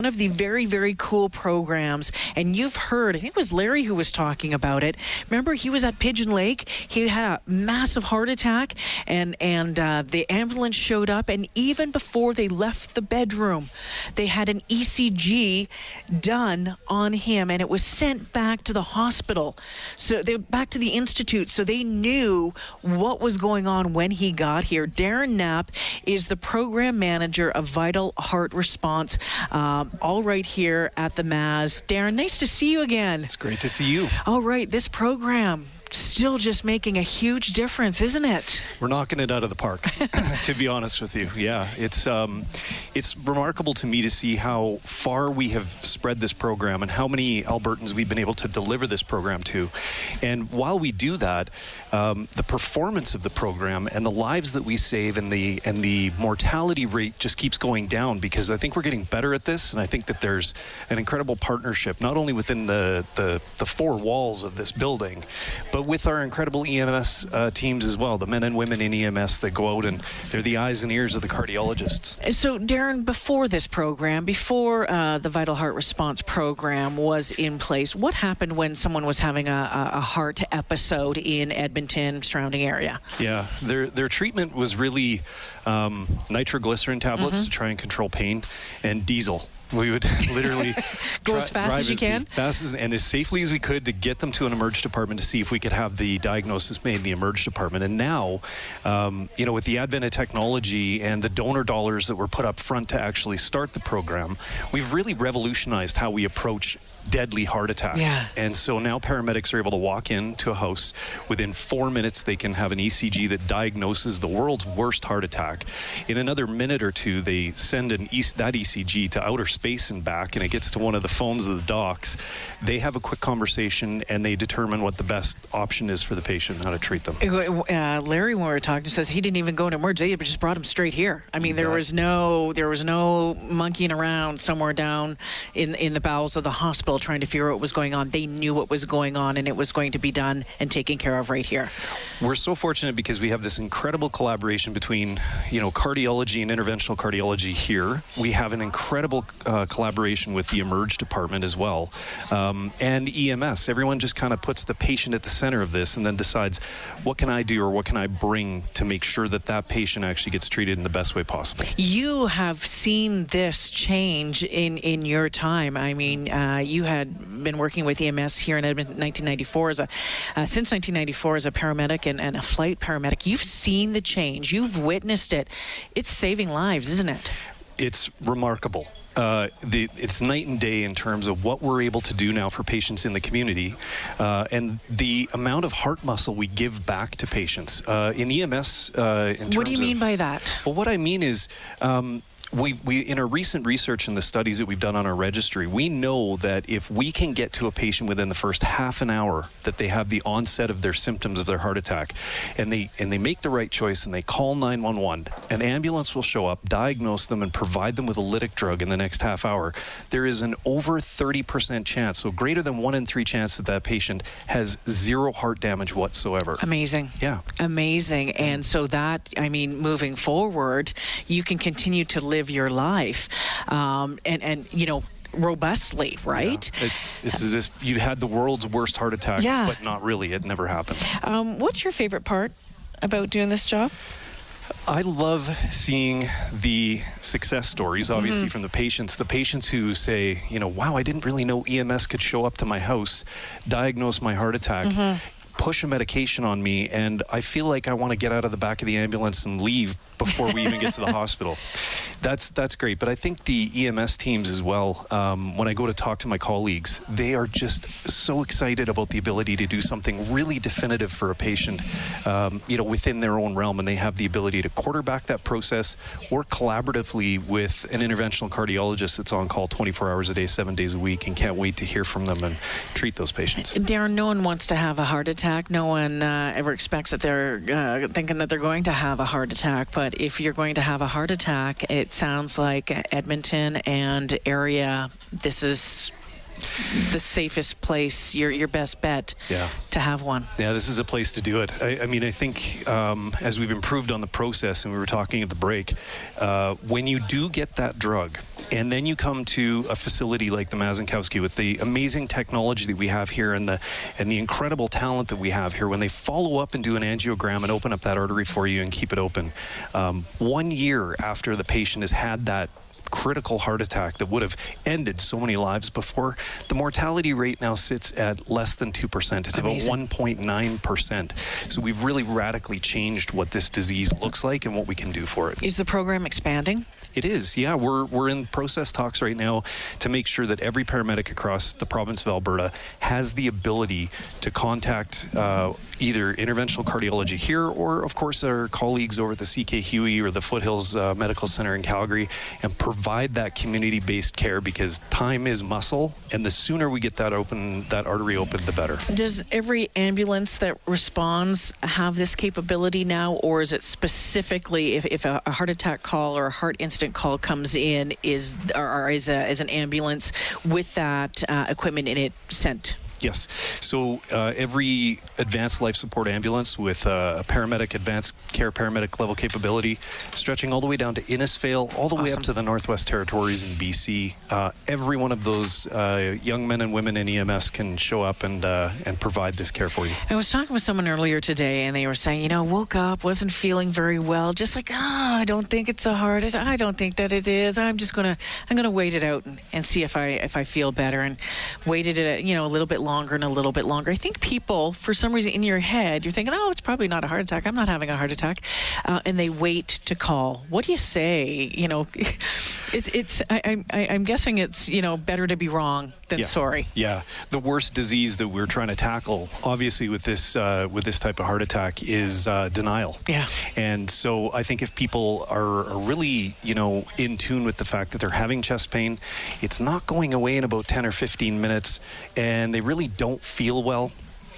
one of the very very cool programs. And you've heard i think it was larry who was talking about it. Remember he was at pigeon lake. He had a massive heart attack and and uh, the ambulance showed up. And even before they left the bedroom they had an ecg done on him and it was sent back to the hospital. So they back to the institute so they knew what was going on when he got here. Darren knapp is the program manager of vital heart response um, all right here at the Maz. Darren, nice to see you again. It's great to see you. All right, this program still just making a huge difference, isn't it? We're knocking it out of the park, to be honest with you. Yeah, it's um, it's remarkable to me to see how far we have spread this program and how many Albertans we've been able to deliver this program to. And while we do that, um, the performance of the program and the lives that we save and the and the mortality rate just keeps going down because I think we're getting better at this, and I think that there's an incredible partnership not only within the the, the four walls of this building, but with our incredible EMS uh, teams as well, the men and women in EMS that go out and they're the eyes and ears of the cardiologists. So, Darren, before this program, before uh, the Vital Heart Response program was in place, what happened when someone was having a, a heart episode in Edmonton? Edmonton surrounding area. Yeah, their their treatment was really um, nitroglycerin tablets mm-hmm. to try and control pain and diesel we would literally go as fast as you can, fast as, and as safely as we could to get them to an emerge department to see if we could have the diagnosis made in the emerge department. And now, um, you know, with the advent of technology and the donor dollars that were put up front to actually start the program, we've really revolutionized how we approach deadly heart attack. Yeah. And so now paramedics are able to walk into a house within four minutes. They can have an ECG that diagnoses the world's worst heart attack. In another minute or two, they send an e- that ECG to outer space and back, and it gets to one of the phones of the docs. They have a quick conversation and they determine what the best option is for the patient, how to treat them. Uh, Larry, when we were talking, says he didn't even go to emergency; they just brought him straight here. I mean, there was no there was no monkeying around somewhere down in in the bowels of the hospital trying to figure out what was going on. They knew what was going on, and it was going to be done and taken care of right here. We're so fortunate because we have this incredible collaboration between, you know, cardiology and interventional cardiology here. We have an incredible uh, collaboration with the Emerge department as well, um, and EMS. Everyone just kind of puts the patient at the center of this, and then decides what can I do or what can I bring to make sure that that patient actually gets treated in the best way possible. You have seen this change in in your time. I mean, uh, you had been working with EMS here in Edmonton 1994 as a uh, since 1994 as a paramedic and, and a flight paramedic. You've seen the change. You've witnessed it. It's saving lives, isn't it? It's remarkable. Uh, the, it's night and day in terms of what we're able to do now for patients in the community uh, and the amount of heart muscle we give back to patients. Uh, in EMS, uh, in what do you mean of, by that? Well, what I mean is um, we, we in our recent research and the studies that we've done on our registry, we know that if we can get to a patient within the first half an hour that they have the onset of their symptoms of their heart attack, and they and they make the right choice and they call 911, an ambulance will show up, diagnose them, and provide them with a lytic drug in the next half hour. There is an over 30% chance, so greater than one in three chance that that patient has zero heart damage whatsoever. Amazing. Yeah. Amazing. And so that, I mean, moving forward, you can continue to live live your life, um, and and you know robustly, right? Yeah. It's it's as if you had the world's worst heart attack, yeah. but not really. It never happened. Um, what's your favorite part about doing this job? I love seeing the success stories, obviously, mm-hmm. from the patients. The patients who say, you know, wow, I didn't really know EMS could show up to my house, diagnose my heart attack. Mm-hmm push a medication on me and I feel like I want to get out of the back of the ambulance and leave before we even get to the hospital. That's that's great. But I think the EMS teams as well. Um, when I go to talk to my colleagues, they are just so excited about the ability to do something really definitive for a patient, um, you know, within their own realm, and they have the ability to quarterback that process, work collaboratively with an interventional cardiologist that's on call 24 hours a day, seven days a week, and can't wait to hear from them and treat those patients. Darren, no one wants to have a heart attack. No one uh, ever expects that they're uh, thinking that they're going to have a heart attack, but if you're going to have a heart attack, it sounds like Edmonton and area, this is the safest place, your your best bet Yeah. to have one. Yeah, this is a place to do it. I, I mean, I think um, as we've improved on the process, and we were talking at the break, uh, when you do get that drug, and then you come to a facility like the Mazankowski with the amazing technology that we have here and the and the incredible talent that we have here, when they follow up and do an angiogram and open up that artery for you and keep it open, um, one year after the patient has had that critical heart attack that would have ended so many lives before, the mortality rate now sits at less than 2%. It's Amazing. about 1.9%. So we've really radically changed what this disease looks like and what we can do for it. Is the program expanding? It is, yeah. We're we're in process talks right now to make sure that every paramedic across the province of Alberta has the ability to contact uh, either interventional cardiology here or, of course, our colleagues over at the CK Hui or the Foothills uh, Medical Center in Calgary and provide that community-based care because time is muscle, and the sooner we get that open, that artery open, the better. Does every ambulance that responds have this capability now, or is it specifically if, if a, heart attack call or a heart incident call comes in, is or, or is, a, is an ambulance with that uh, equipment in it sent? Yes. So uh, every advanced life support ambulance with uh, a paramedic, advanced care paramedic level capability, stretching all the way down to Innisfail, all the way up to the Northwest Territories in BC. Uh, every one of those uh, young men and women in EMS can show up and uh, and provide this care for you. I was talking with someone earlier today, and they were saying, you know, woke up, wasn't feeling very well, just like, ah, I don't think it's a heart attack. I don't think that it is. I'm just gonna, I'm gonna wait it out and, and see if I if I feel better, and waited it, you know, a little bit longer and a little bit longer. I think people, for some reason, in your head, you're thinking, oh, it's probably not a heart attack. I'm not having a heart attack, uh, and they wait to call. What do you say? You know, it's it's. I, I, I'm guessing it's you know better to be wrong than Yeah. sorry. Yeah, the worst disease that we're trying to tackle, obviously with this uh, with this type of heart attack, is uh, denial. Yeah. And so I think if people are, are really, you know, in tune with the fact that they're having chest pain, it's not going away in about 10 or 15 minutes, and they really don't feel well.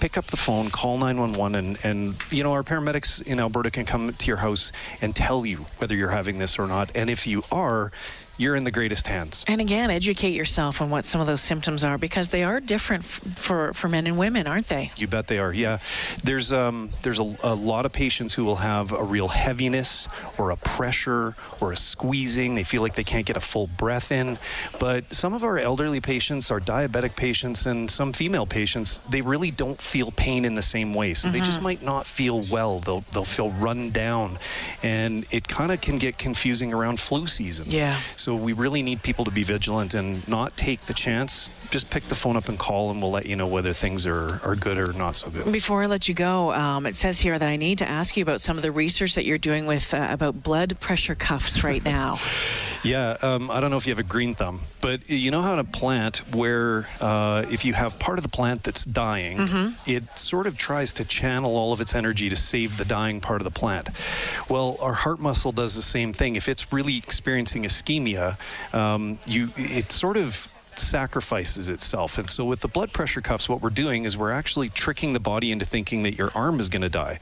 Pick up the phone, call 911, and, and you know our paramedics in Alberta can come to your house and tell you whether you're having this or not. And if you are, you're in the greatest hands. And again, educate yourself on what some of those symptoms are because they are different f- for, for men and women, aren't they? You bet they are. Yeah, there's um, there's a, a lot of patients who will have a real heaviness or a pressure or a squeezing. They feel like they can't get a full breath in. But some of our elderly patients, our diabetic patients, and some female patients, they really don't feel pain in the same way. So they just might not feel well. They'll they'll feel run down, and it kind of can get confusing around flu season. Yeah. So we really need people to be vigilant and not take the chance. Just pick the phone up and call, and we'll let you know whether things are, are good or not so good. Before I let you go, um, it says here that I need to ask you about some of the research that you're doing with uh, about blood pressure cuffs right now. Yeah, um, I don't know if you have a green thumb, but you know how in a plant where uh, if you have part of the plant that's dying, it sort of tries to channel all of its energy to save the dying part of the plant. Well, our heart muscle does the same thing. If it's really experiencing ischemia, um, you it sort of sacrifices itself. And so with the blood pressure cuffs, what we're doing is we're actually tricking the body into thinking that your arm is going to die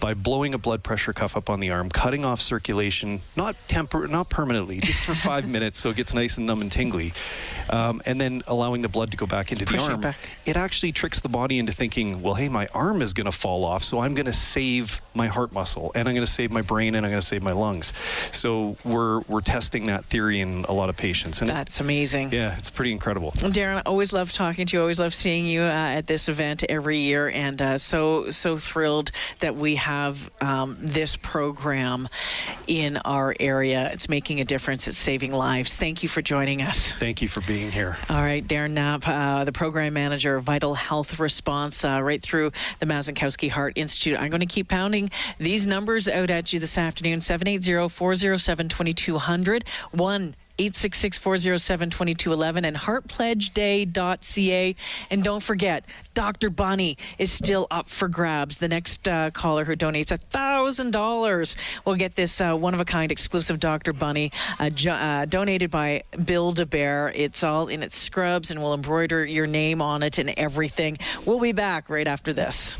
by blowing a blood pressure cuff up on the arm, cutting off circulation, not tempor- not permanently, just for five minutes so it gets nice and numb and tingly, um, and then allowing the blood to go back into the Push it arm. back. It actually tricks the body into thinking, well, hey, my arm is going to fall off, so I'm going to save my heart muscle, and I'm going to save my brain, and I'm going to save my lungs. So we're we're testing that theory in a lot of patients, and That's amazing. yeah, it's pretty incredible. Darren, I always love talking to you. Always love seeing you uh, at this event every year, and uh, so so thrilled that we have um, this program in our area. It's making a difference. It's saving lives. Thank you for joining us. Thank you for being here. All right, Darren Knapp, uh, the program manager of Vital Health Response, uh, right through the Mazankowski Heart Institute. I'm going to keep pounding these numbers out at you this afternoon 780 407 2200. 1 866 407 2211 and heartpledgeday.ca. And don't forget, Dr. Bunny is still up for grabs. The next uh, caller who donates $1,000 will get this uh, one of a kind exclusive Dr. Bunny uh, uh, donated by Bill DeBear. It's all in its scrubs and we'll embroider your name on it and everything. We'll be back right after this.